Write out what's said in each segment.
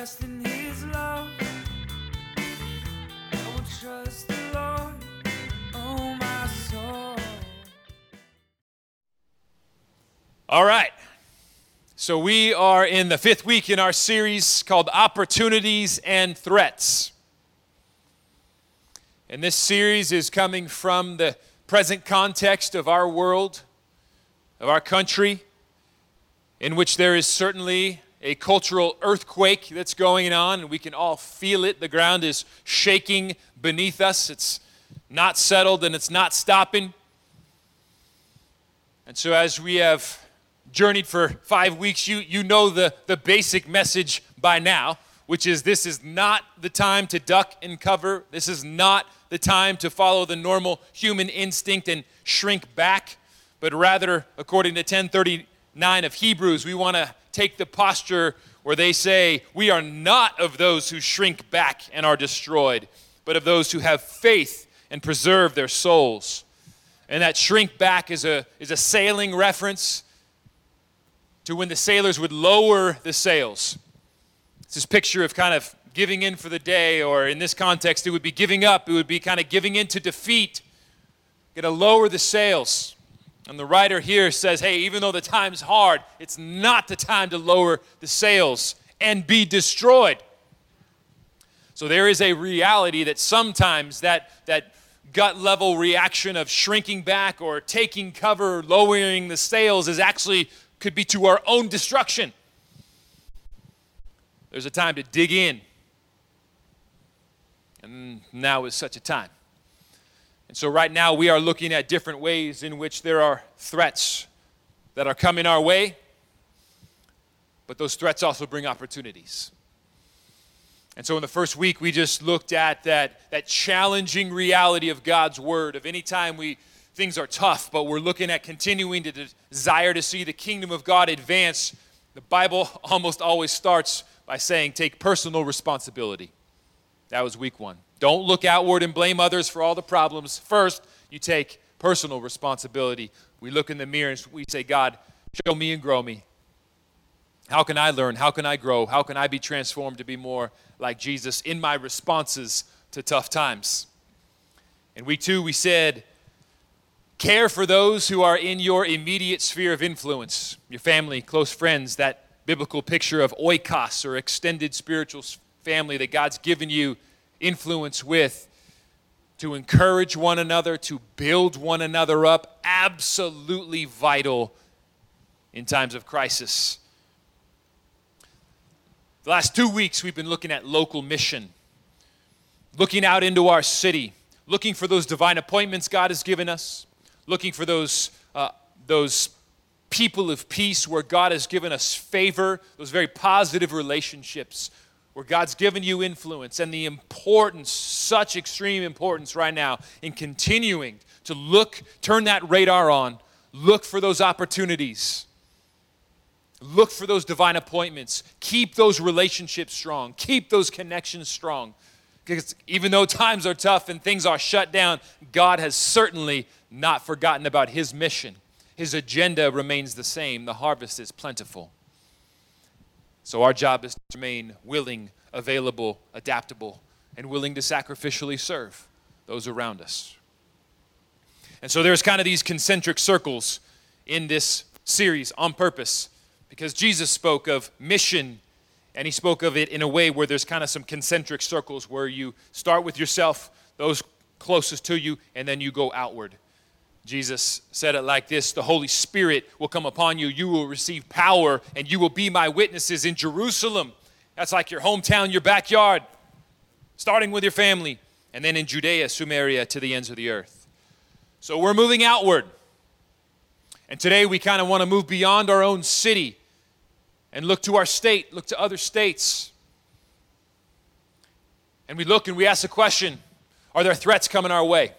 in his love. I will trust the Lord, oh my soul. All right. So we are in the fifth week in our series called Opportunities and Threats. And this series is coming from the present context of our world, of our country, in which there is certainly a cultural earthquake that's going on, and we can all feel it. The ground is shaking beneath us. It's not settled and it's not stopping. And so, as we have journeyed for five weeks, you, you know the, the basic message by now, which is this is not the time to duck and cover. This is not the time to follow the normal human instinct and shrink back, but rather, according to 1039 of Hebrews, we want to take the posture where they say, We are not of those who shrink back and are destroyed, but of those who have faith and preserve their souls. And that shrink back is a, is a sailing reference to when the sailors would lower the sails. It's this picture of kind of giving in for the day, or in this context, it would be giving up. It would be kind of giving in to defeat. To lower the sails. And the writer here says, hey, even though the time's hard, it's not the time to lower the sails and be destroyed. So there is a reality that sometimes that, that gut level reaction of shrinking back or taking cover, lowering the sails is actually could be to our own destruction. There's a time to dig in. And now is such a time. And so, right now, we are looking at different ways in which there are threats that are coming our way, but those threats also bring opportunities. And so, in the first week, we just looked at that, that challenging reality of God's Word, of any time we things are tough, but we're looking at continuing to desire to see the kingdom of God advance. The Bible almost always starts by saying, take personal responsibility. That was week one. Don't look outward and blame others for all the problems. First, you take personal responsibility. We look in the mirror and we say, God, show me and grow me. How can I learn? How can I grow? How can I be transformed to be more like Jesus in my responses to tough times? And we too, we said, care for those who are in your immediate sphere of influence, your family, close friends, that biblical picture of oikos or extended spiritual family that God's given you influence with to encourage one another, to build one another up, absolutely vital in times of crisis. The last two weeks, we've been looking at local mission, looking out into our city, looking for those divine appointments God has given us, looking for those, uh, those people of peace where God has given us favor, those very positive relationships where God's given you influence, and the importance, such extreme importance right now, in continuing to look, turn that radar on, look for those opportunities. Look for those divine appointments. Keep those relationships strong. Keep those connections strong. Because even though times are tough and things are shut down, God has certainly not forgotten about His mission. His agenda remains the same. The harvest is plentiful. So our job is to remain willing, available, adaptable, and willing to sacrificially serve those around us. And so there's kind of these concentric circles in this series on purpose because Jesus spoke of mission and he spoke of it in a way where there's kind of some concentric circles where you start with yourself, those closest to you, and then you go outward. Jesus said it like this The Holy Spirit will come upon you. You will receive power, and you will be my witnesses in Jerusalem. That's like your hometown, your backyard, starting with your family, and then in Judea, Samaria, to the ends of the earth. So we're moving outward. And today we kind of want to move beyond our own city and look to our state, look to other states. And we look and we ask the question Are there threats coming our way?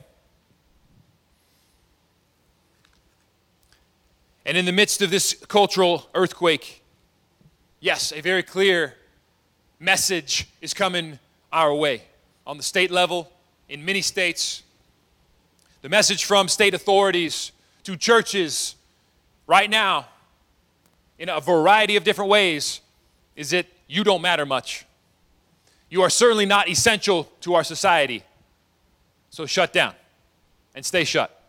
And in the midst of this cultural earthquake, yes, a very clear message is coming our way on the state level, in many states. The message from state authorities to churches right now, in a variety of different ways, is that you don't matter much. you are certainly not essential to our society. So shut down and stay shut.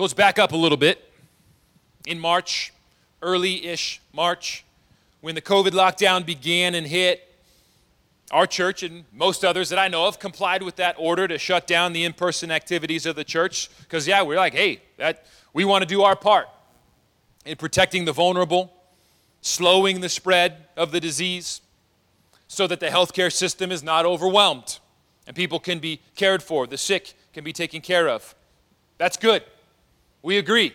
So let's back up a little bit. In March, early ish March, when the COVID lockdown began and hit, our church and most others that I know of complied with that order to shut down the in person activities of the church. Because, yeah, we're like, hey, that, we want to do our part in protecting the vulnerable, slowing the spread of the disease, so that the healthcare system is not overwhelmed and people can be cared for, the sick can be taken care of. That's good. We agree.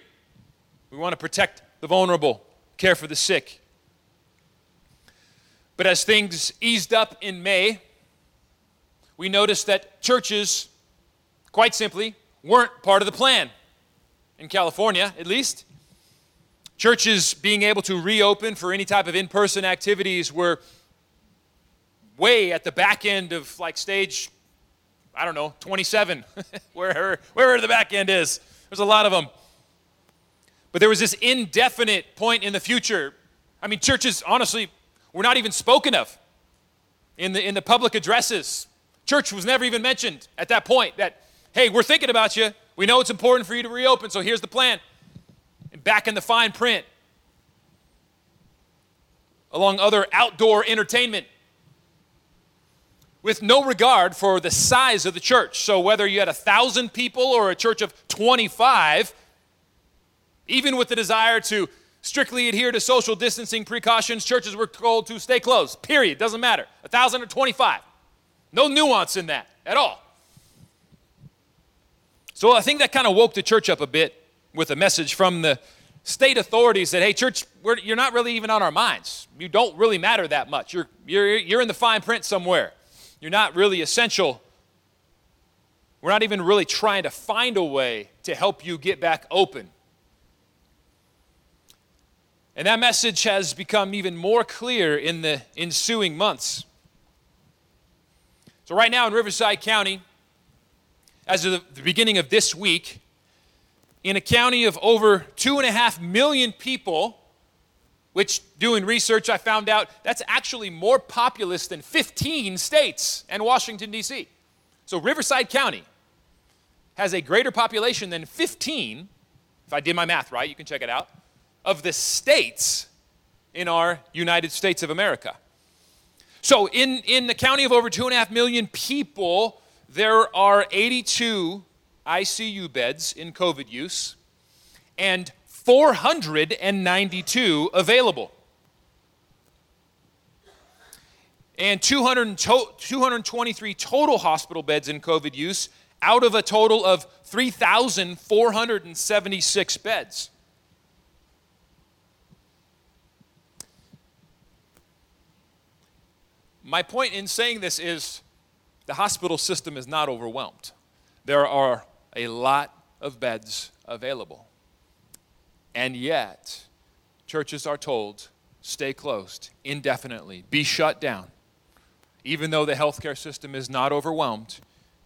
We want to protect the vulnerable, care for the sick. But as things eased up in May, we noticed that churches, quite simply, weren't part of the plan. In California, at least. Churches being able to reopen for any type of in person activities were way at the back end of like stage, I don't know, 27, wherever, wherever the back end is. There's a lot of them. But there was this indefinite point in the future. I mean, churches, honestly, were not even spoken of in the, in the public addresses. Church was never even mentioned at that point that, hey, we're thinking about you. We know it's important for you to reopen, so here's the plan. And back in the fine print, along other outdoor entertainment, with no regard for the size of the church. So whether you had a thousand people or a church of 25, even with the desire to strictly adhere to social distancing precautions, churches were told to stay closed. Period. Doesn't matter. A thousand or 25. No nuance in that at all. So I think that kind of woke the church up a bit with a message from the state authorities that, hey, church, you're not really even on our minds. You don't really matter that much. You're, you're, you're in the fine print somewhere. You're not really essential. We're not even really trying to find a way to help you get back open. And that message has become even more clear in the ensuing months. So, right now in Riverside County, as of the beginning of this week, in a county of over two and a half million people, which doing research I found out that's actually more populous than 15 states and Washington, D.C. So Riverside County has a greater population than 15, if I did my math right, you can check it out, of the states in our United States of America. So in, in the county of over two and a half million people, there are 82 ICU beds in COVID use and 492 available. And 200 to- 223 total hospital beds in COVID use out of a total of 3,476 beds. My point in saying this is the hospital system is not overwhelmed. There are a lot of beds available. And yet, churches are told stay closed indefinitely, be shut down. Even though the healthcare system is not overwhelmed,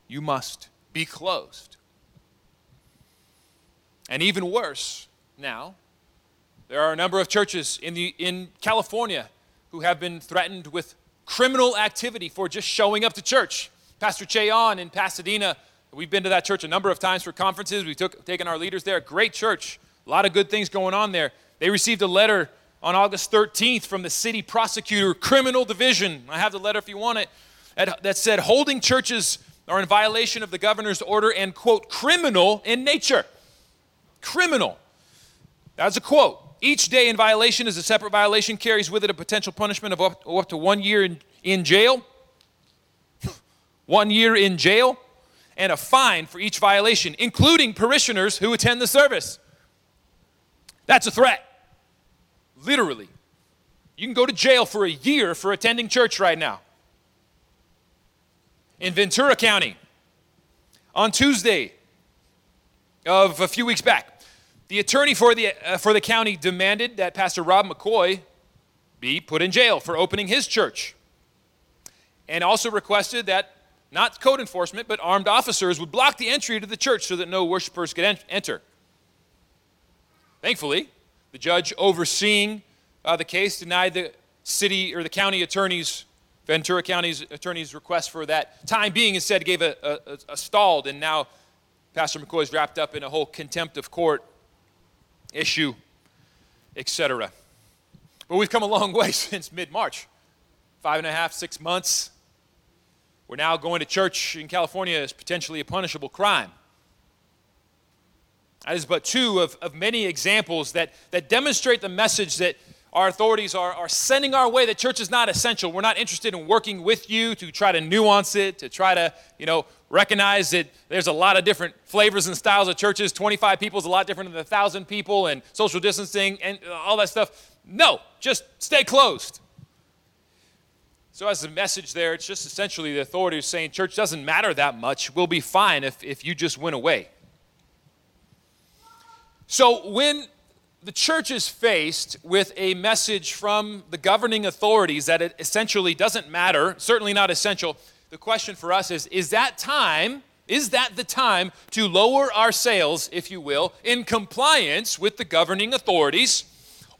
you must be closed. And even worse now, there are a number of churches in, the, in California who have been threatened with criminal activity for just showing up to church. Pastor Che Ahn in Pasadena, we've been to that church a number of times for conferences. We've took, taken our leaders there. Great church, a lot of good things going on there. They received a letter on August 13th from the city prosecutor, criminal division. I have the letter if you want it, that said holding churches are in violation of the governor's order and, quote, criminal in nature. Criminal. That's a quote. Each day in violation is a separate violation, carries with it a potential punishment of up, to one year in, in jail, one year in jail, and a fine for each violation, including parishioners who attend the service. That's a threat. Literally. You can go to jail for a year for attending church right now. In Ventura County, on Tuesday of a few weeks back, the attorney for the, uh, for the county demanded that Pastor Rob McCoy be put in jail for opening his church. And also requested that not code enforcement, but armed officers would block the entry to the church so that no worshipers could en- enter. Thankfully, the judge overseeing uh, the case denied the city or the county attorney's, Ventura County's attorney's request for that time being instead gave a, a, a stalled, and now Pastor McCoy is wrapped up in a whole contempt of court issue, etc. But we've come a long way since mid March five and a half, six months. We're now going to church in California is potentially a punishable crime. That is but two of, of many examples that, that demonstrate the message that our authorities are, are sending our way that church is not essential. We're not interested in working with you to try to nuance it, to try to, you know, recognize that there's a lot of different flavors and styles of churches. 25 people is a lot different than 1,000 people, and social distancing and all that stuff. No, just stay closed. So, as a message there, it's just essentially the authorities saying church doesn't matter that much. We'll be fine if, if you just went away. So, when the church is faced with a message from the governing authorities that it essentially doesn't matter, certainly not essential, the question for us is is that time, is that the time to lower our sails, if you will, in compliance with the governing authorities,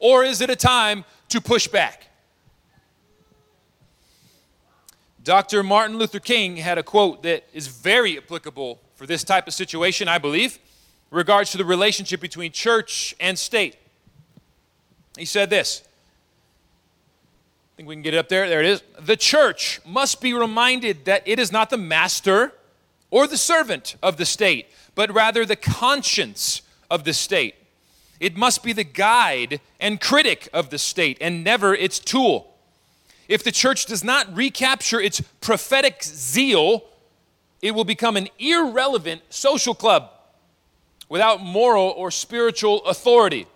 or is it a time to push back? Dr. Martin Luther King had a quote that is very applicable for this type of situation, I believe, regards to the relationship between church and state. He said this. I think we can get it up there. There it is. The church must be reminded that it is not the master or the servant of the state, but rather the conscience of the state. It must be the guide and critic of the state and never its tool if the church does not recapture its prophetic zeal, it will become an irrelevant social club without moral or spiritual authority.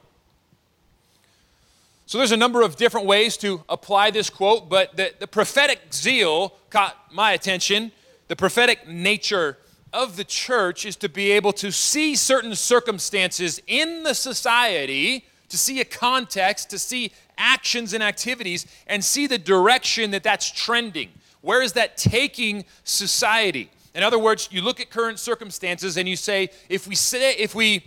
So there's a number of different ways to apply this quote, but the, the prophetic zeal caught my attention. The prophetic nature of the church is to be able to see certain circumstances in the society, to see a context, to see actions and activities and see the direction that that's trending. Where is that taking society? In other words, you look at current circumstances and you say, if we say, if we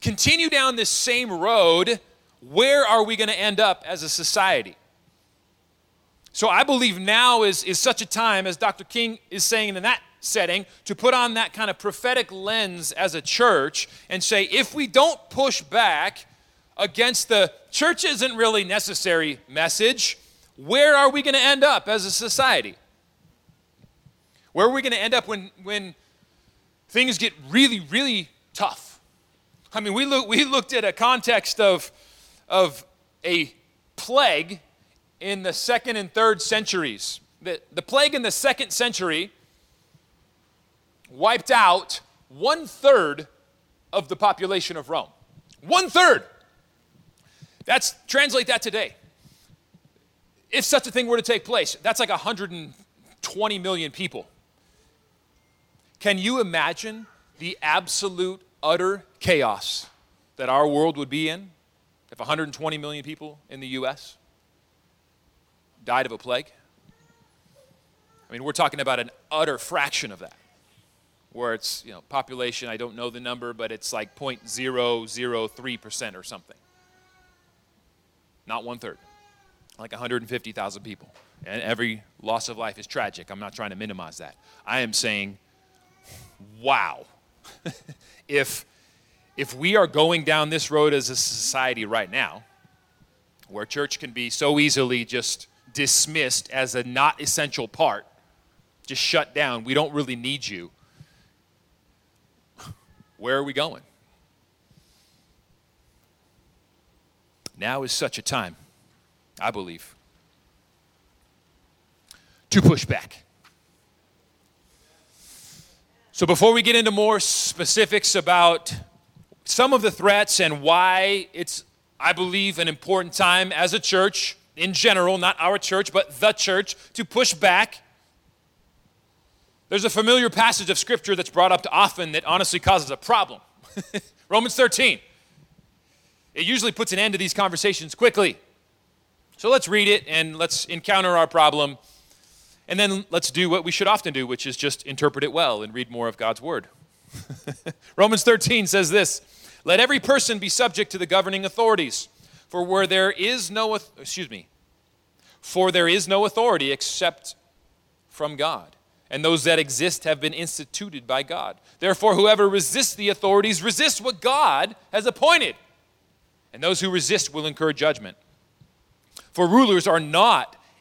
continue down this same road, where are we going to end up as a society? So I believe now is, is such a time, as Dr. King is saying in that setting, to put on that kind of prophetic lens as a church and say, if we don't push back, against the church isn't really necessary message, where are we going to end up as a society? Where are we going to end up when, when things get really, really tough? I mean, we, look, we looked at a context of, of a plague in the second and third centuries. The, the plague in the second century wiped out one third of the population of Rome. One third. That's translate that today. If such a thing were to take place, that's like 120 million people. Can you imagine the absolute utter chaos that our world would be in if 120 million people in the US died of a plague? I mean, we're talking about an utter fraction of that. Where it's, you know, population, I don't know the number, but it's like 0.003% or something not one third, like 150,000 people. And every loss of life is tragic. I'm not trying to minimize that. I am saying, wow. if, if we are going down this road as a society right now, where church can be so easily just dismissed as a not essential part, just shut down, we don't really need you, where are we going? Now is such a time, I believe, to push back. So, before we get into more specifics about some of the threats and why it's, I believe, an important time as a church in general, not our church, but the church, to push back. There's a familiar passage of scripture that's brought up often that honestly causes a problem Romans 13. It usually puts an end to these conversations quickly. So let's read it and let's encounter our problem. And then let's do what we should often do, which is just interpret it well and read more of God's word. Romans 13 says this Let every person be subject to the governing authorities, for where there is no, excuse me, For there is no authority except from God, and those that exist have been instituted by God. Therefore, whoever resists the authorities resists what God has appointed, and those who resist will incur judgment. For rulers are not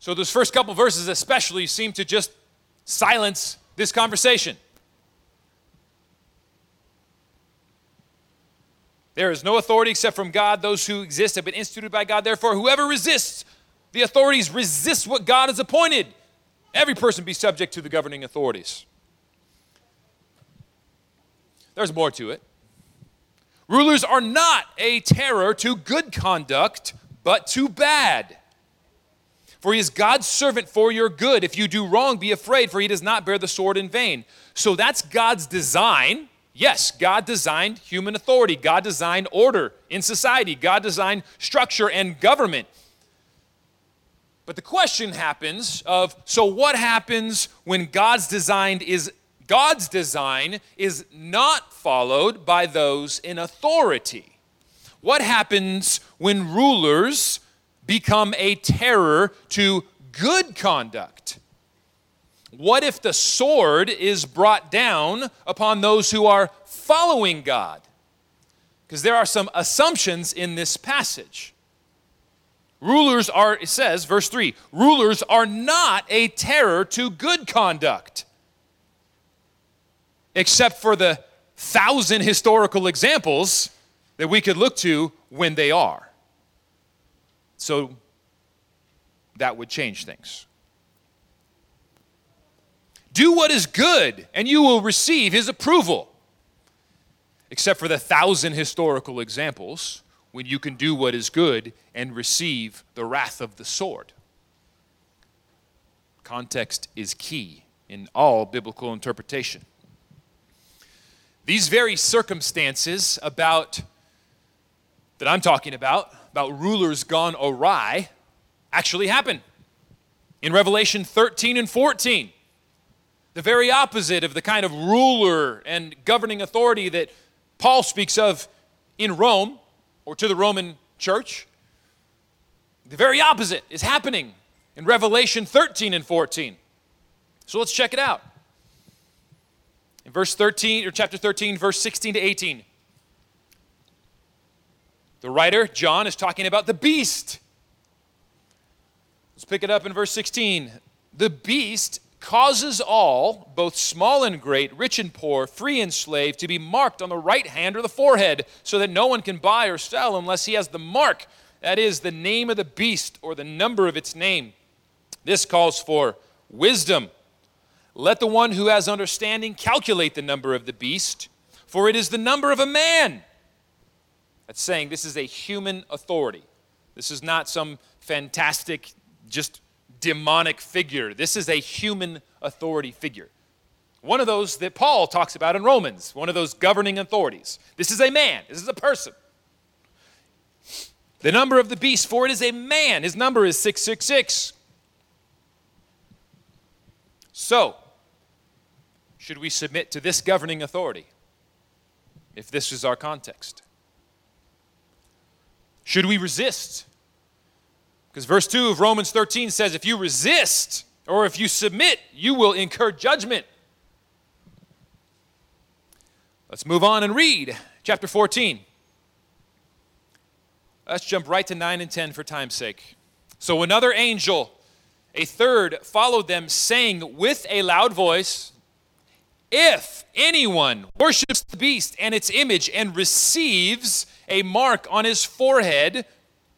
So, those first couple verses, especially, seem to just silence this conversation. There is no authority except from God. Those who exist have been instituted by God. Therefore, whoever resists the authorities resists what God has appointed. Every person be subject to the governing authorities. There's more to it. Rulers are not a terror to good conduct, but to bad. For he is God's servant for your good. If you do wrong, be afraid, for he does not bear the sword in vain. So that's God's design. Yes, God designed human authority, God designed order in society, God designed structure and government. But the question happens of so what happens when God's design is God's design is not followed by those in authority? What happens when rulers become a terror to good conduct? What if the sword is brought down upon those who are following God? Because there are some assumptions in this passage. Rulers are, it says, verse 3 rulers are not a terror to good conduct, except for the thousand historical examples that we could look to when they are. So that would change things. Do what is good, and you will receive his approval. Except for the thousand historical examples when you can do what is good and receive the wrath of the sword. Context is key in all biblical interpretation. These very circumstances about that I'm talking about, about rulers gone awry, actually happen in Revelation 13 and 14. The very opposite of the kind of ruler and governing authority that Paul speaks of in Rome or to the Roman church. The very opposite is happening in Revelation 13 and 14. So let's check it out. In verse 13, or chapter 13, verse 16 to 18. The writer, John, is talking about the beast. Let's pick it up in verse 16. The beast causes all, both small and great, rich and poor, free and slave, to be marked on the right hand or the forehead, so that no one can buy or sell unless he has the mark, that is, the name of the beast or the number of its name. This calls for wisdom. Let the one who has understanding calculate the number of the beast, for it is the number of a man. That's saying this is a human authority. This is not some fantastic, just demonic figure. This is a human authority figure. One of those that Paul talks about in Romans, one of those governing authorities. This is a man, this is a person. The number of the beast, for it is a man. His number is 666. So, should we submit to this governing authority if this is our context? Should we resist because verse 2 of Romans 13 says, if you resist or if you submit, you will incur judgment. Let's move on and read chapter 14. Let's jump right to 9 and 10 for time's sake. So another angel, a third, followed them, saying with a loud voice, If anyone worships the beast and its image and receives a mark on his forehead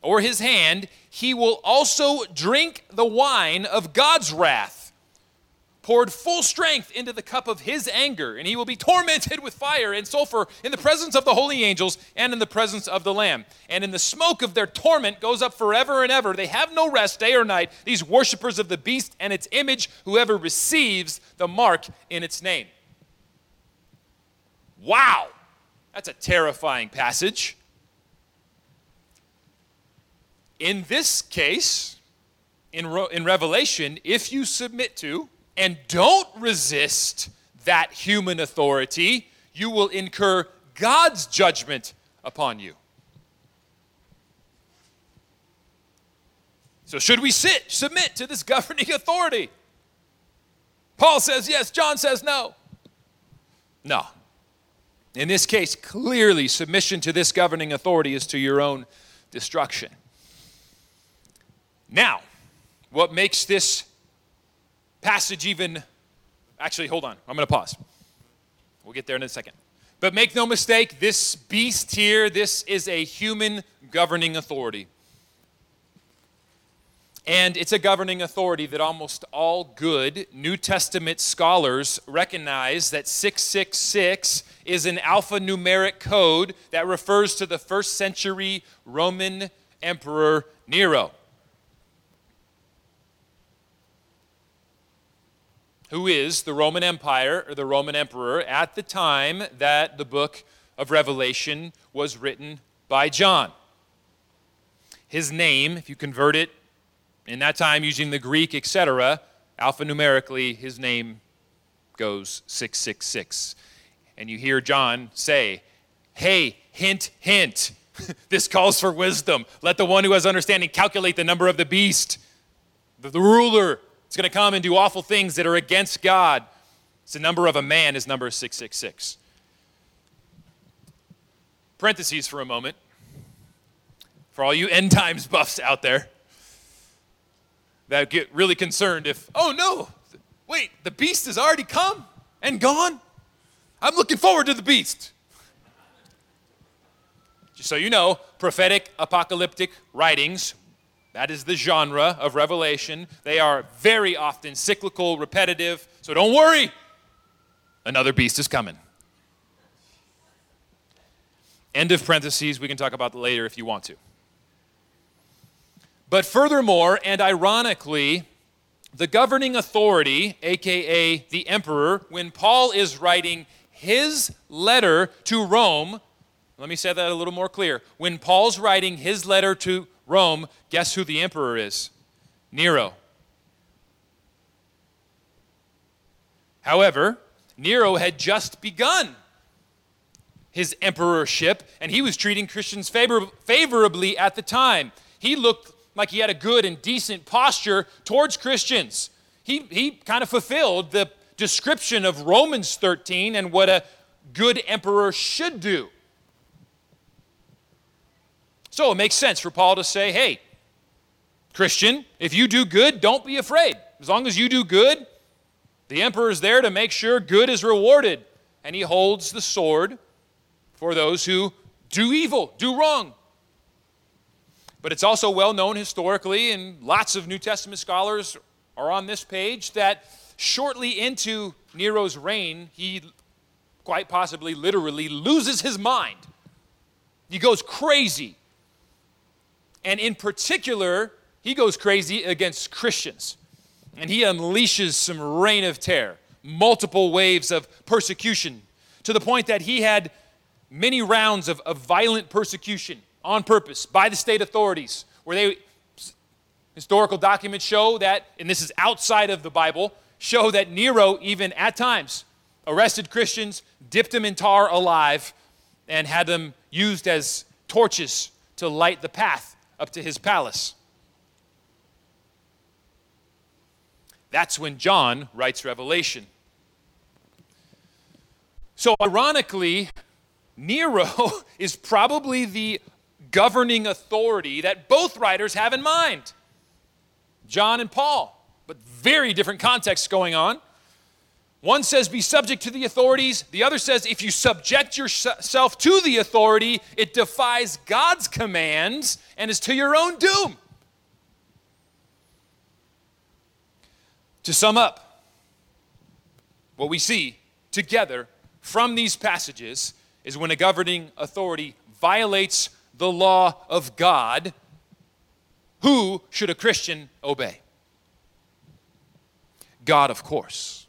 or his hand, he will also drink the wine of God's wrath, poured full strength into the cup of his anger, and he will be tormented with fire and sulfur in the presence of the holy angels and in the presence of the Lamb. And in the smoke of their torment goes up forever and ever. They have no rest day or night, these worshippers of the beast and its image, whoever receives the mark in its name. Wow! That's a terrifying passage. In this case, in, in Revelation, if you submit to and don't resist that human authority, you will incur God's judgment upon you. So, should we sit, submit to this governing authority? Paul says yes, John says no. No. In this case, clearly, submission to this governing authority is to your own destruction. Now, what makes this passage even. Actually, hold on. I'm going to pause. We'll get there in a second. But make no mistake, this beast here, this is a human governing authority. And it's a governing authority that almost all good New Testament scholars recognize that 666 is an alphanumeric code that refers to the first century Roman Emperor Nero. Who is the Roman Empire or the Roman Emperor at the time that the book of Revelation was written by John. His name, if you convert it in that time using the Greek, etc., alphanumerically, his name goes 666. And you hear John say, Hey, hint, hint. this calls for wisdom. Let the one who has understanding calculate the number of the beast, the, the ruler, it's going to come and do awful things that are against God. It's the number of a man is number 666. Parentheses for a moment. For all you end times buffs out there that get really concerned if, oh no, wait, the beast has already come and gone? I'm looking forward to the beast. Just so you know, prophetic apocalyptic writings that is the genre of Revelation. They are very often cyclical, repetitive. So don't worry, another beast is coming. End of parentheses. We can talk about that later if you want to. But furthermore, and ironically, the governing authority, aka the emperor, when Paul is writing his letter to Rome, let me say that a little more clear. When Paul's writing his letter to Rome, guess who the emperor is? Nero. However, Nero had just begun his emperorship, and he was treating Christians favor- favorably at the time. He looked like he had a good and decent posture towards Christians. He, he kind of fulfilled the description of Romans 13 and what a good emperor should do. So it makes sense for Paul to say, hey, Christian, if you do good, don't be afraid. As long as you do good, the emperor is there to make sure good is rewarded. And he holds the sword for those who do evil, do wrong. But it's also well known historically, and lots of New Testament scholars are on this page, that shortly into Nero's reign, he quite possibly literally loses his mind. He goes crazy. And in particular, he goes crazy against Christians. And he unleashes some reign of terror, multiple waves of persecution, to the point that he had many rounds of, of violent persecution on purpose by the state authorities, where they, historical documents show that, and this is outside of the Bible, show that Nero, even at times, arrested Christians, dipped them in tar alive, and had them used as torches to light the path up to his palace. That's when John writes Revelation. So, ironically, Nero is probably the governing authority that both writers have in mind John and Paul, but very different contexts going on. One says, be subject to the authorities. The other says, if you subject yourself to the authority, it defies God's commands and is to your own doom. To sum up, what we see together from these passages is when a governing authority violates the law of God, who should a Christian obey? God, of course.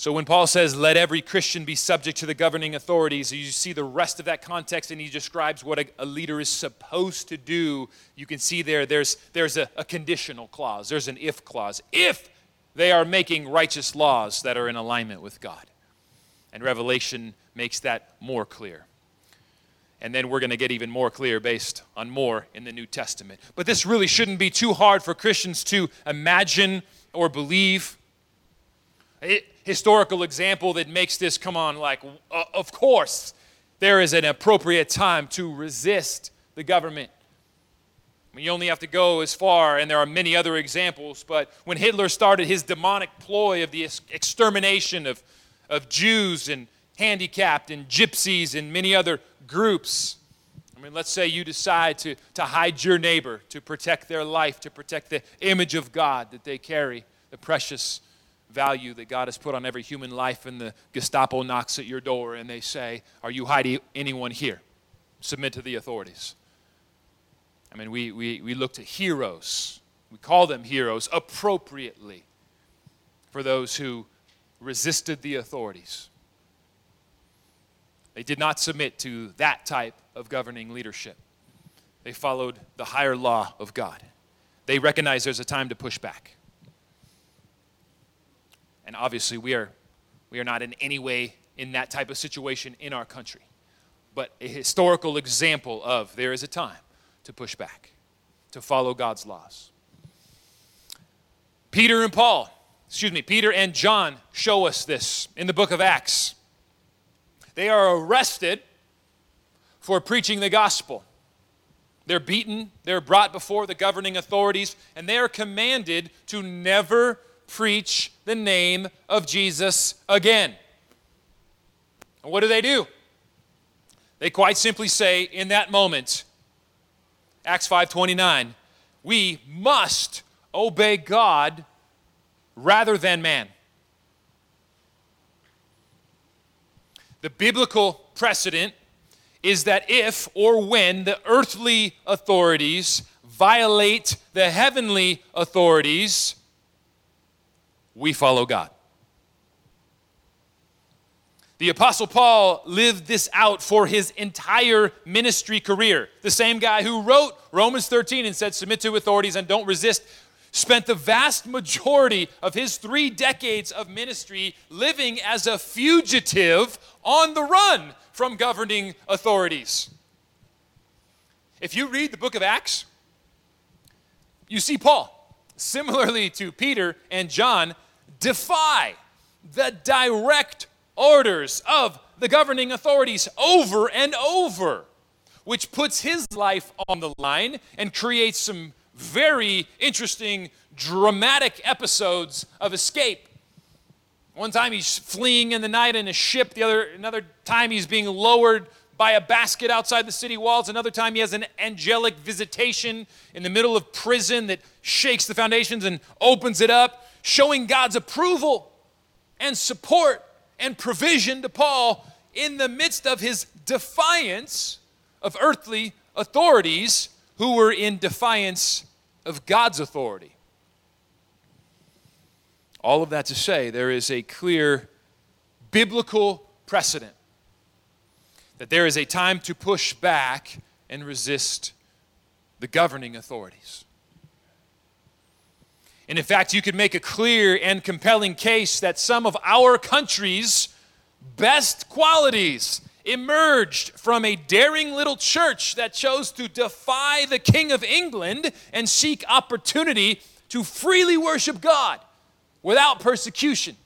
So when Paul says, let every Christian be subject to the governing authorities, you see the rest of that context and he describes what a, a leader is supposed to do. You can see there, there's, there's a, a conditional clause, there's an if clause. If they are making righteous laws that are in alignment with God. And Revelation makes that more clear. And then we're going to get even more clear based on more in the New Testament. But this really shouldn't be too hard for Christians to imagine or believe. A historical example that makes this come on, like, uh, of course, there is an appropriate time to resist the government. You only have to go as far, and there are many other examples, but when Hitler started his demonic ploy of the extermination of, of Jews and handicapped and gypsies and many other groups, I mean, let's say you decide to, to hide your neighbor, to protect their life, to protect the image of God that they carry, the precious value that God has put on every human life, and the Gestapo knocks at your door and they say, Are you hiding anyone here? Submit to the authorities. I mean, we, we, we look to heroes. We call them heroes appropriately for those who resisted the authorities. They did not submit to that type of governing leadership. They followed the higher law of God. They recognize there's a time to push back. And obviously, we are, we are not in any way in that type of situation in our country. But a historical example of there is a time to push back, to follow God's laws. Peter and Paul, excuse me, Peter and John show us this in the book of Acts. They are arrested for preaching the gospel. They're beaten, they're brought before the governing authorities, and they are commanded to never preach the name of Jesus again. And what do they do? They quite simply say in that moment, Acts 5:29, we must obey God rather than man. The biblical precedent is that if or when the earthly authorities violate the heavenly authorities, we follow God. The Apostle Paul lived this out for his entire ministry career. The same guy who wrote Romans 13 and said, Submit to authorities and don't resist, spent the vast majority of his three decades of ministry living as a fugitive on the run from governing authorities. If you read the book of Acts, you see Paul, similarly to Peter and John, defy the direct orders of the governing authorities over and over, which puts his life on the line and creates some very interesting, dramatic episodes of escape. One time he's fleeing in the night in a ship, the other another time he's being lowered by a basket outside the city walls. Another time he has an angelic visitation in the middle of prison that shakes the foundations and opens it up, showing God's approval and support and provision to Paul in the midst of his defiance of earthly authorities who were in defiance of God's authority. All of that to say, there is a clear biblical precedent that there is a time to push back and resist the governing authorities. And in fact, you could make a clear and compelling case that some of our country's best qualities emerged from a daring little church that chose to defy the King of England and seek opportunity to freely worship God without persecution.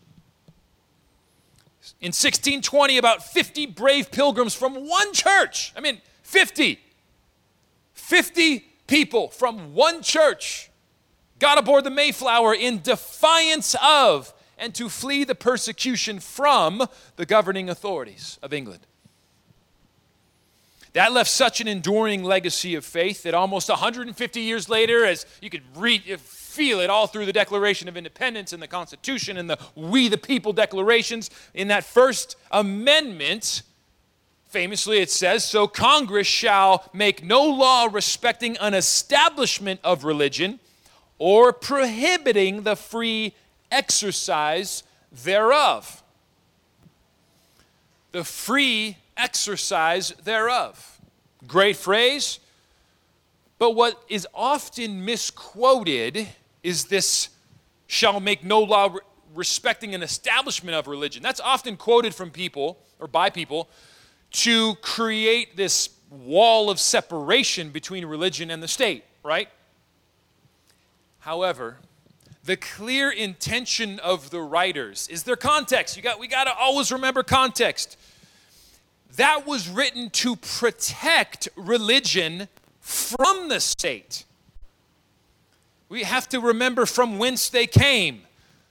In 1620, about 50 brave pilgrims from one church, I mean, 50, 50 people from one church got aboard the Mayflower in defiance of and to flee the persecution from the governing authorities of England. That left such an enduring legacy of faith that almost 150 years later, as you could read, uh, feel it all through the Declaration of Independence and the Constitution and the We the People declarations, in that First Amendment, famously it says, So Congress shall make no law respecting an establishment of religion or prohibiting the free exercise thereof. The free exercise thereof. Great phrase. But what is often misquoted is this shall make no law re- respecting an establishment of religion. That's often quoted from people or by people to create this wall of separation between religion and the state, right? However, the clear intention of the writers is their context. You got we got to always remember context that was written to protect religion from the state. We have to remember from whence they came.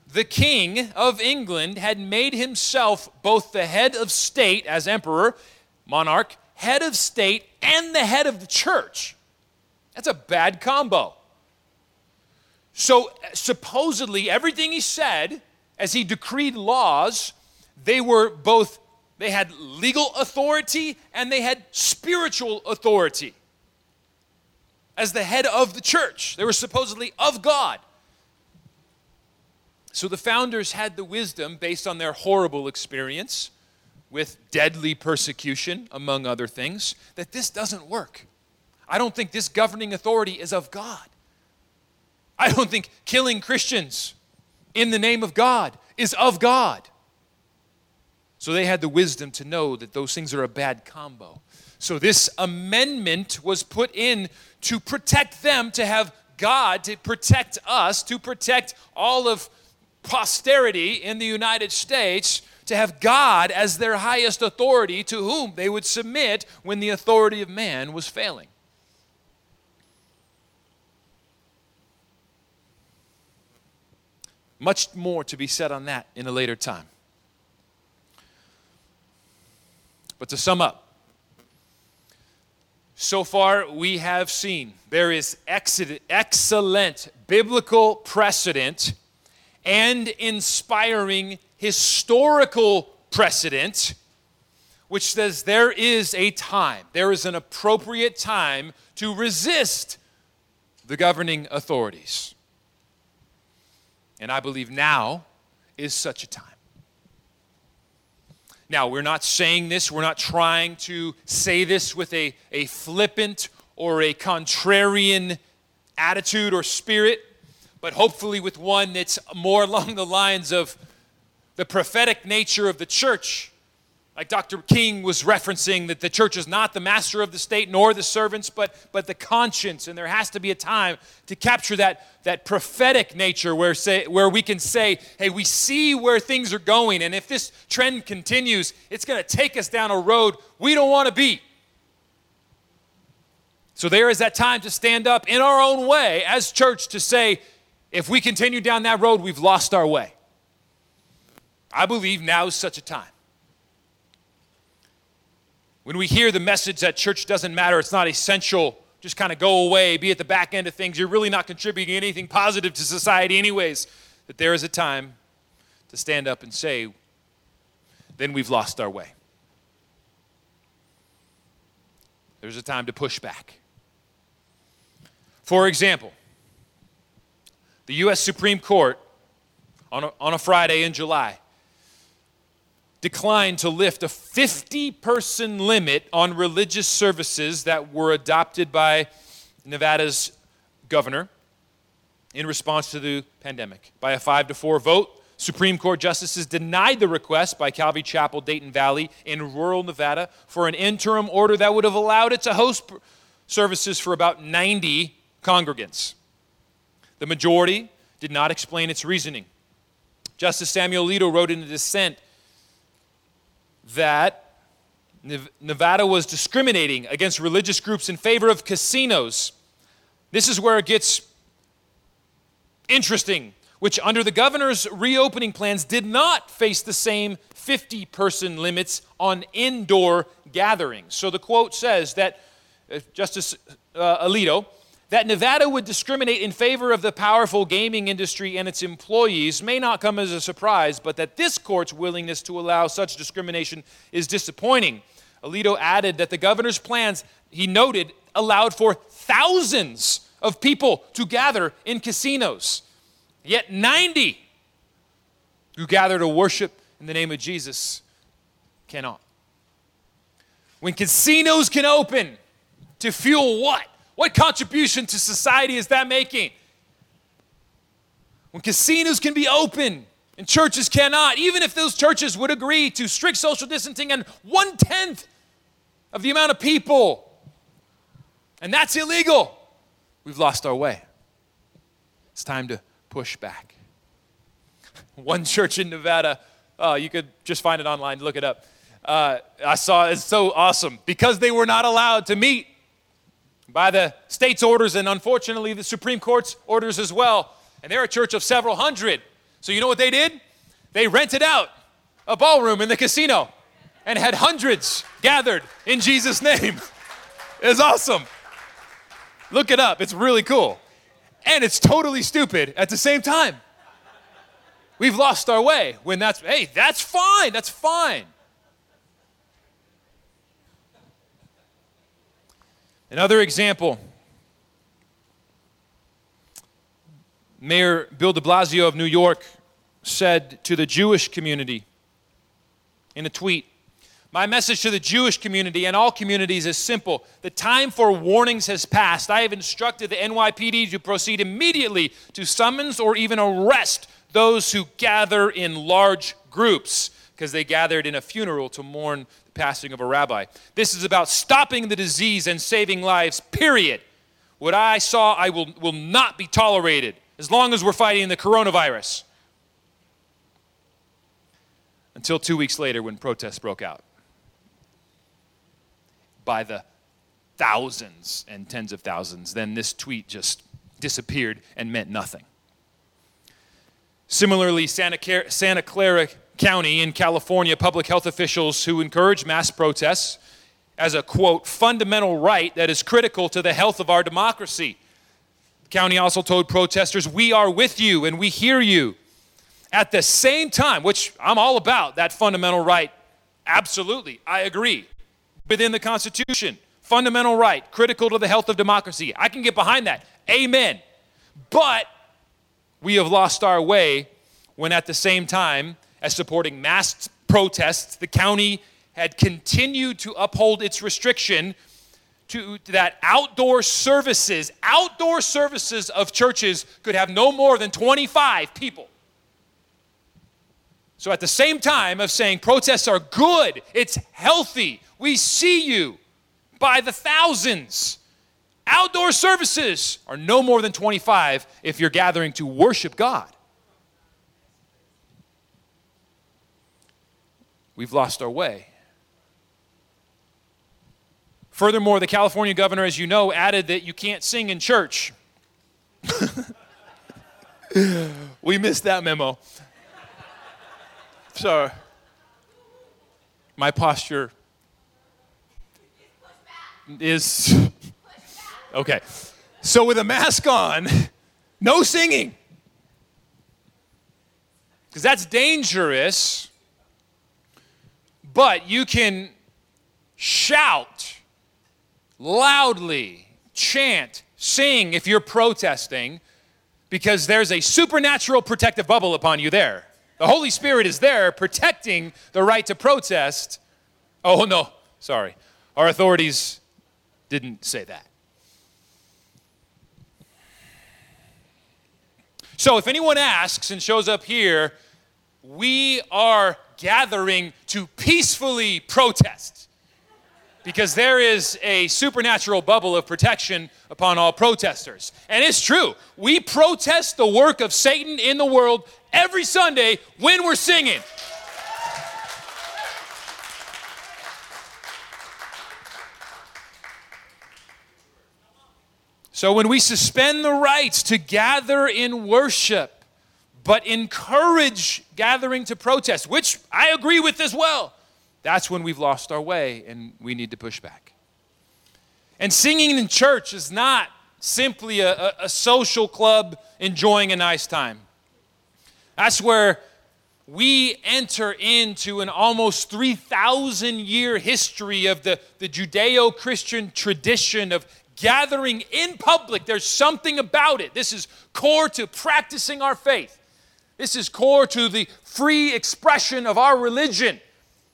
The king of England had made himself both the head of state as emperor, monarch, head of state, and the head of the church. That's a bad combo. So, supposedly, everything he said as he decreed laws, they were both they had legal authority and they had spiritual authority. As the head of the church, they were supposedly of God. So the founders had the wisdom based on their horrible experience with deadly persecution, among other things, that this doesn't work. I don't think this governing authority is of God. I don't think killing Christians in the name of God is of God. So they had the wisdom to know that those things are a bad combo. So this amendment was put in to protect them, to have God to protect us, to protect all of posterity in the United States, to have God as their highest authority to whom they would submit when the authority of man was failing. Much more to be said on that in a later time. But to sum up, so far we have seen there is excellent biblical precedent and inspiring historical precedent which says there is a time, there is an appropriate time to resist the governing authorities. And I believe now is such a time. Now, we're not saying this, we're not trying to say this with a, a flippant or a contrarian attitude or spirit, but hopefully with one that's more along the lines of the prophetic nature of the church like Dr. King was referencing, that the church is not the master of the state nor the servants, but, but the conscience. And there has to be a time to capture that, that prophetic nature where, say, where we can say, hey, we see where things are going. And if this trend continues, it's going to take us down a road we don't want to be. So there is that time to stand up in our own way as church to say, if we continue down that road, we've lost our way. I believe now is such a time. When we hear the message that church doesn't matter, it's not essential, just kind of go away, be at the back end of things, you're really not contributing anything positive to society, anyways, that there is a time to stand up and say, then we've lost our way. There's a time to push back. For example, the U.S. Supreme Court on a, on a Friday in July declined to lift a 50 person limit on religious services that were adopted by Nevada's governor in response to the pandemic. By a 5 to 4 vote, Supreme Court justices denied the request by Calvary Chapel, Dayton Valley, in rural Nevada for an interim order that would have allowed it to host services for about 90 congregants. The majority did not explain its reasoning. Justice Samuel Alito wrote in a dissent that Nevada was discriminating against religious groups in favor of casinos. This is where it gets interesting which under the governor's reopening plans did not face the same 50 person limits on indoor gatherings. So the quote says that uh, Justice uh, Alito, that Nevada would discriminate in favor of the powerful gaming industry and its employees may not come as a surprise, but that this court's willingness to allow such discrimination is disappointing. Alito added that the governor's plans, he noted, allowed for thousands of people to gather in casinos, yet 90 who gather to worship in the name of Jesus cannot. When casinos can open to fuel what? What contribution to society is that making? When casinos can be open and churches cannot, even if those churches would agree to strict social distancing and one tenth of the amount of people, and that's illegal, we've lost our way. It's time to push back. One church in Nevada, oh, you could just find it online, look it up. Uh, I saw it's so awesome because they were not allowed to meet by the state's orders and unfortunately the Supreme Court's orders as well. And they're a church of several hundred. So you know what they did? They rented out a ballroom in the casino and had hundreds gathered in Jesus' name. It's awesome. Look it up, it's really cool. And it's totally stupid at the same time. We've lost our way when that's, hey, that's fine, that's fine. Another example Mayor Bill de Blasio of New York said to the Jewish community in a tweet My message to the Jewish community and all communities is simple. The time for warnings has passed. I have instructed the NYPD to proceed immediately to summons or even arrest those who gather in large groups because they gathered in a funeral to mourn passing of a rabbi. This is about stopping the disease and saving lives, period. What I saw, I will, will not be tolerated as long as we're fighting the coronavirus. Until two weeks later, when protests broke out by the thousands and tens of thousands, then this tweet just disappeared and meant nothing. Similarly, Santa, Santa Clara County in California, public health officials who encourage mass protests as a quote, fundamental right that is critical to the health of our democracy. The county also told protesters, We are with you and we hear you. At the same time, which I'm all about, that fundamental right, absolutely, I agree. Within the Constitution, fundamental right, critical to the health of democracy. I can get behind that. Amen. But we have lost our way when at the same time as supporting mass protests, the county had continued to uphold its restriction to that outdoor services, outdoor services of churches could have no more than 25 people. So at the same time of saying protests are good, it's healthy, we see you by the thousands. Outdoor services are no more than 25 if you're gathering to worship God. We've lost our way. Furthermore, the California governor, as you know, added that you can't sing in church. we missed that memo. So, my posture is okay. So, with a mask on, no singing. Because that's dangerous but you can shout loudly, chant, sing if you're protesting, because there's a supernatural protective bubble upon you there. The Holy Spirit is there protecting the right to protest. Oh, no, sorry. Our authorities didn't say that. So if anyone asks and shows up here, we are gathering to peacefully protest because there is a supernatural bubble of protection upon all protesters. And it's true. We protest the work of Satan in the world every Sunday when we're singing. So when we suspend the rights to gather in worship, but encourage gathering to protest, which I agree with as well, that's when we've lost our way and we need to push back. And singing in church is not simply a, a, social club enjoying a nice time. That's where we enter into an almost 3,000 year history of the, the Judeo Christian tradition of gathering in public. There's something about it. This is core to practicing our faith, this is core to the free expression of our religion.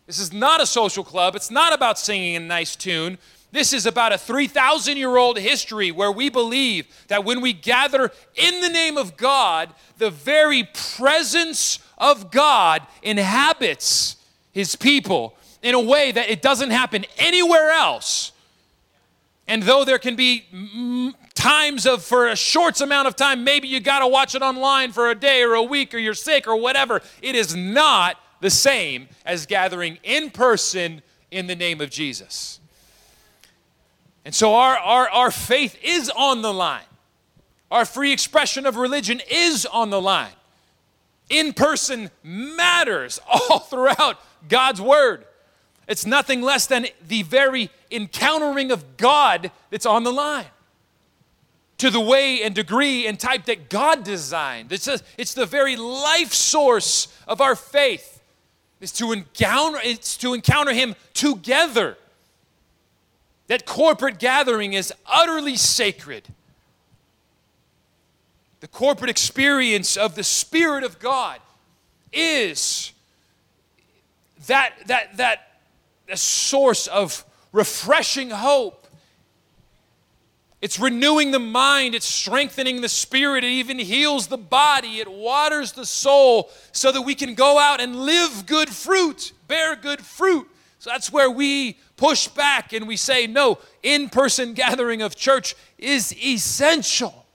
This is not a social club, it's not about singing a nice tune. This is about a 3,000 year old history where we believe that when we gather in the name of God, the very presence of God inhabits his people in a way that it doesn't happen anywhere else. And though there can be times of, for a short amount of time, maybe you got to watch it online for a day or a week or you're sick or whatever, it is not the same as gathering in person in the name of Jesus. And so our, our, our faith is on the line. Our free expression of religion is on the line. In person matters all throughout God's word. It's nothing less than the very encountering of God that's on the line to the way and degree and type that God designed. It's, a, it's the very life source of our faith is to encounter, it's to encounter Him together. That corporate gathering is utterly sacred. The corporate experience of the Spirit of God is that, that, that, that source of refreshing hope. It's renewing the mind, it's strengthening the spirit, it even heals the body, it waters the soul so that we can go out and live good fruit, bear good fruit. So that's where we push back and we say, no, in person gathering of church is essential.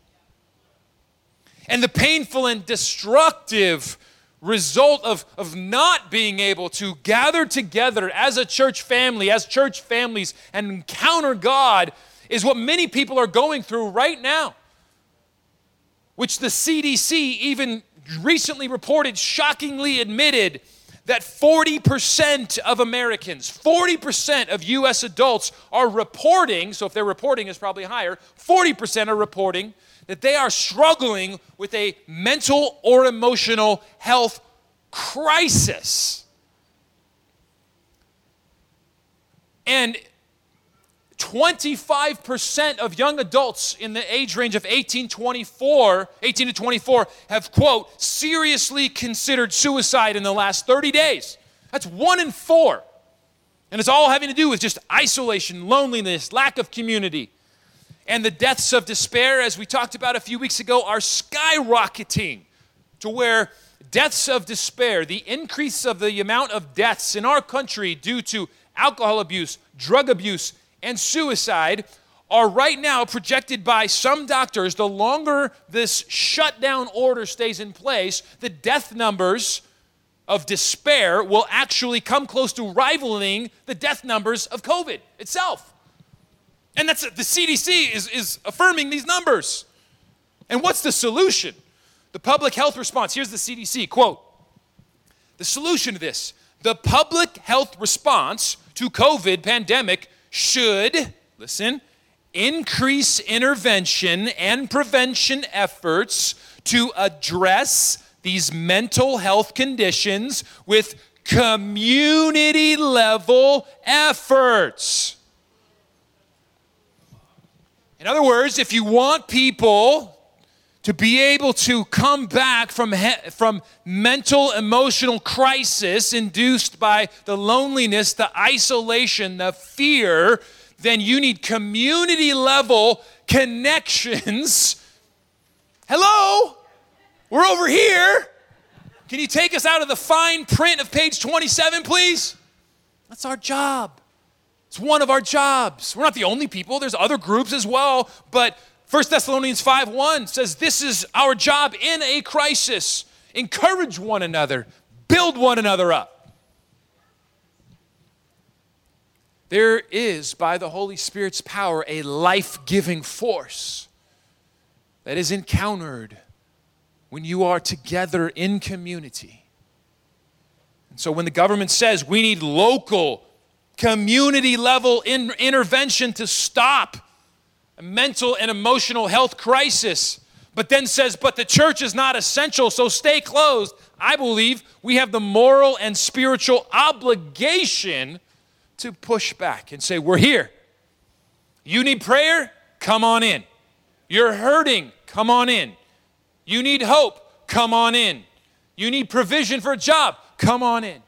And the painful and destructive result of, of not being able to gather together as a church family, as church families, and encounter God is what many people are going through right now, which the CDC even recently reported, shockingly admitted that 40% of Americans, 40% of US adults are reporting, so if they're reporting is probably higher, 40% are reporting that they are struggling with a mental or emotional health crisis. And 25% of young adults in the age range of 18, 24, 18 to 24 have, quote, seriously considered suicide in the last 30 days. That's one in four. And it's all having to do with just isolation, loneliness, lack of community. And the deaths of despair, as we talked about a few weeks ago, are skyrocketing to where deaths of despair, the increase of the amount of deaths in our country due to alcohol abuse, drug abuse, and suicide are right now projected by some doctors the longer this shutdown order stays in place, the death numbers of despair will actually come close to rivaling the death numbers of COVID itself. And that's the CDC is, is affirming these numbers. And what's the solution? The public health response. Here's the CDC quote The solution to this the public health response to COVID pandemic should, listen, increase intervention and prevention efforts to address these mental health conditions with community level efforts. In other words, if you want people to be able to come back from, he- from mental emotional crisis induced by the loneliness, the isolation, the fear, then you need community level connections. Hello? We're over here. Can you take us out of the fine print of page 27, please? That's our job. It's one of our jobs. We're not the only people, there's other groups as well, but 1 Thessalonians 5 1 says, This is our job in a crisis. Encourage one another, build one another up. There is, by the Holy Spirit's power, a life giving force that is encountered when you are together in community. And so when the government says we need local, community level in- intervention to stop a mental and emotional health crisis, but then says, but the church is not essential, so stay closed. I believe we have the moral and spiritual obligation to push back and say, We're here. You need prayer? Come on in. You're hurting? Come on in. You need hope? Come on in. You need provision for a job? Come on in.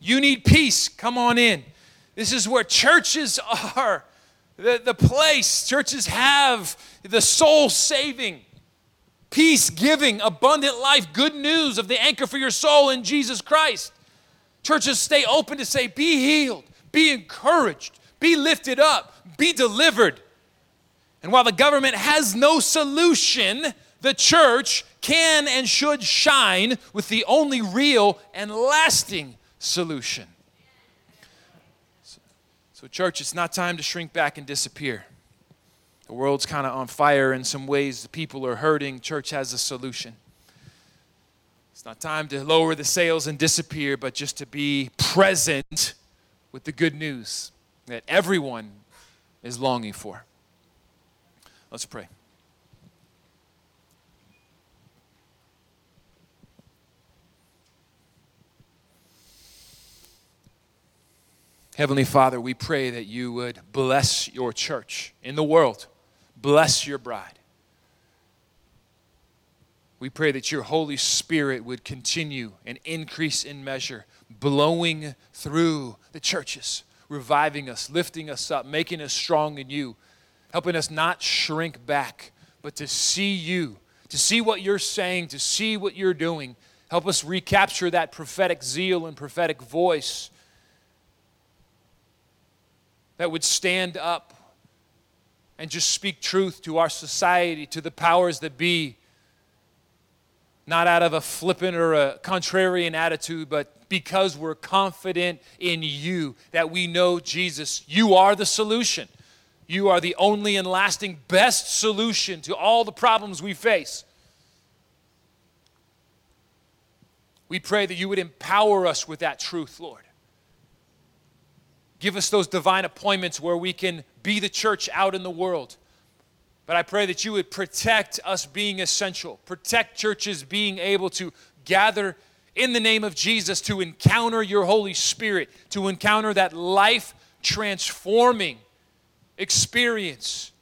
You need peace? Come on in. This is where churches are the, the place. Churches have the soul saving, peace giving, abundant life, good news of the anchor for your soul in Jesus Christ. Churches stay open to say, be healed, be encouraged, be lifted up, be delivered. And while the government has no solution, the church can and should shine with the only real and lasting solution. So, church, it's not time to shrink back and disappear. The world's kind of on fire in some ways, the people are hurting. Church has a solution. It's not time to lower the sails and disappear, but just to be present with the good news that everyone is longing for. Let's pray. Heavenly Father, we pray that you would bless your church in the world, bless your bride. We pray that your Holy Spirit would continue and increase in measure, blowing through the churches, reviving us, lifting us up, making us strong in you, helping us not shrink back, but to see you, to see what you're saying, to see what you're doing. Help us recapture that prophetic zeal and prophetic voice that would stand up and just speak truth to our society, to the powers that be, not out of a flippant or a contrarian attitude, but because we're confident in you, that we know, Jesus, you are the solution. You are the only and lasting best solution to all the problems we face. We pray that you would empower us with that truth, Lord. Give us those divine appointments where we can be the church out in the world. But I pray that you would protect us being essential, protect churches being able to gather in the name of Jesus to encounter your Holy Spirit, to encounter that life transforming experience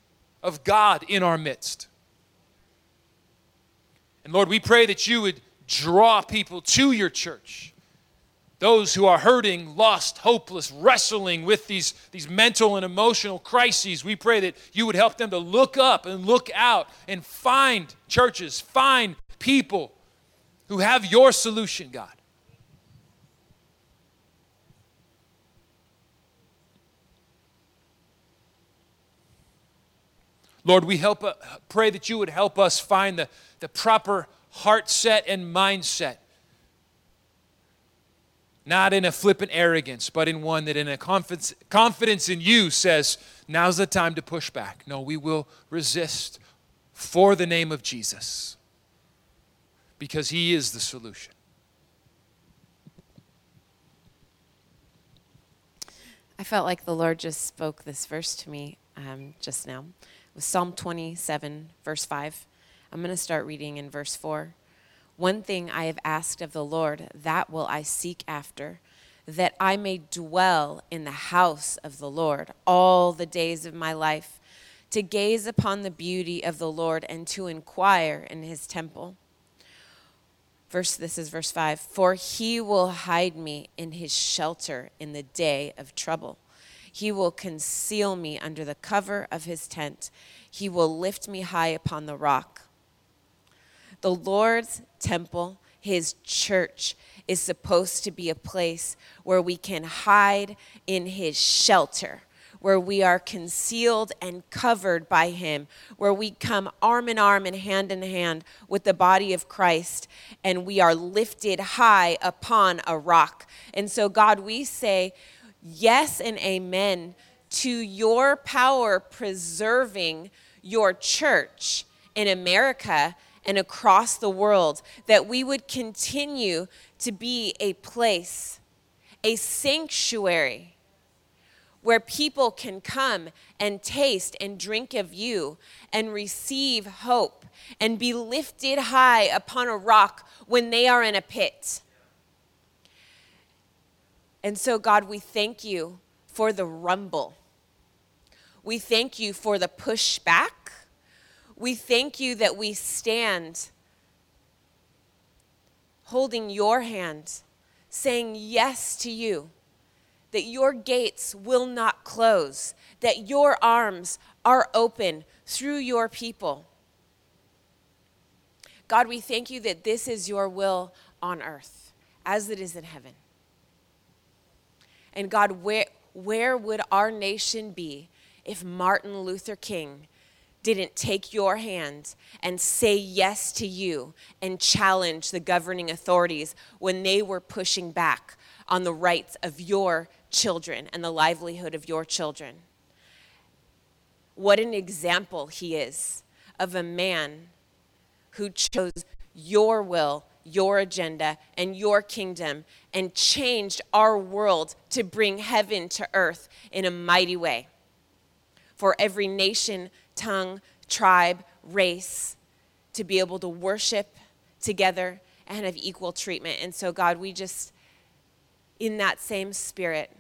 of God in our midst. And Lord, we pray that you would draw people to your church those who are hurting, lost, hopeless, wrestling with these, these mental and emotional crises, we pray that you would help them to look up and look out and find churches, find people who have your solution, God. Lord, we help, uh, pray that you would help us find the, the proper heart set and mindset not in a flippant arrogance, but in one that in a confidence, confidence in you says, now's the time to push back. No, we will resist for the name of Jesus because he is the solution. I felt like the Lord just spoke this verse to me um, just now. It was Psalm 27, verse 5. I'm going to start reading in verse 4. One thing I have asked of the Lord, that will I seek after, that I may dwell in the house of the Lord all the days of my life, to gaze upon the beauty of the Lord and to inquire in his temple. Verse this is verse 5 For he will hide me in his shelter in the day of trouble. He will conceal me under the cover of his tent. He will lift me high upon the rock. The Lord's temple, his church, is supposed to be a place where we can hide in his shelter, where we are concealed and covered by him, where we come arm in arm and hand in hand with the body of Christ, and we are lifted high upon a rock. And so, God, we say yes and amen to your power preserving your church in America and across the world, that we would continue to be a place, a sanctuary where people can come and taste and drink of you and receive hope and be lifted high upon a rock when they are in a pit. And so, God, we thank you for the rumble. We thank you for the pushback. We thank you that we stand holding your hand, saying yes to you, that your gates will not close, that your arms are open through your people. God, we thank you that this is your will on earth as it is in heaven. And God, where, where would our nation be if Martin Luther King didn't take your hand and say yes to you and challenge the governing authorities when they were pushing back on the rights of your children and the livelihood of your children? What an example he is of a man who chose your will your agenda and your kingdom and changed our world to bring heaven to earth in a mighty way. For every nation, tongue, tribe, race to be able to worship together and have equal treatment. And so, God, we just, in that same spirit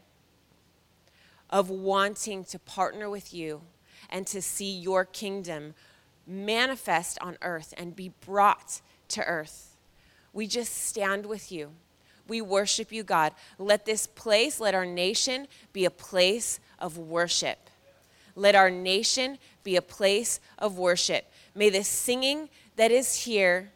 of wanting to partner with you and to see your kingdom manifest on earth and be brought to earth we just stand with you. We worship you, God. Let this place, let our nation be a place of worship. Let our nation be a place of worship. May the singing that is here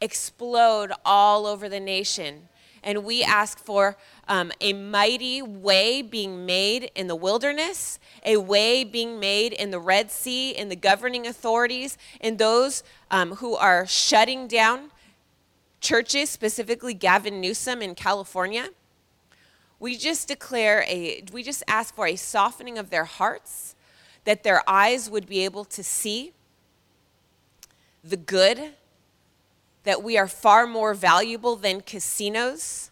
explode all over the nation. And we ask for um, a mighty way being made in the wilderness, a way being made in the Red Sea, in the governing authorities, in those um, who are shutting down churches, specifically Gavin Newsom in California, we just declare a, we just ask for a softening of their hearts, that their eyes would be able to see the good, that we are far more valuable than casinos,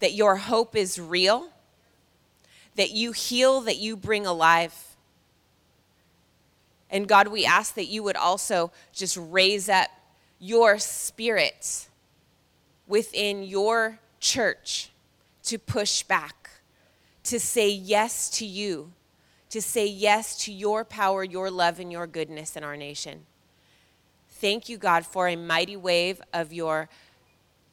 that your hope is real, that you heal, that you bring alive. And God, we ask that you would also just raise up your spirit within your church to push back, to say yes to you, to say yes to your power, your love, and your goodness in our nation. Thank you, God, for a mighty wave of your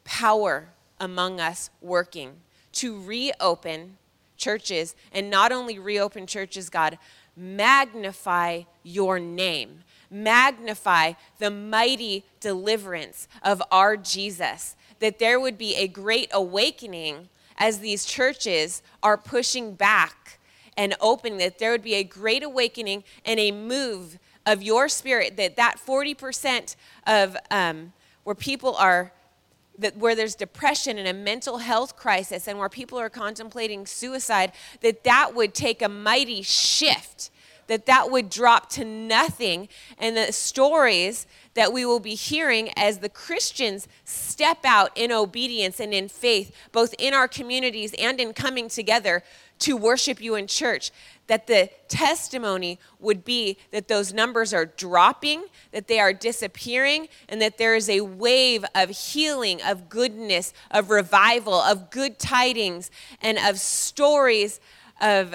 power among us working to reopen churches and not only reopen churches, God, magnify your name magnify the mighty deliverance of our Jesus, that there would be a great awakening as these churches are pushing back and opening, that there would be a great awakening and a move of your spirit, that that 40% of um, where people are that where there's depression and a mental health crisis and where people are contemplating suicide that that would take a mighty shift that that would drop to nothing and the stories that we will be hearing as the Christians step out in obedience and in faith, both in our communities and in coming together to worship you in church, that the testimony would be that those numbers are dropping, that they are disappearing, and that there is a wave of healing, of goodness, of revival, of good tidings, and of stories of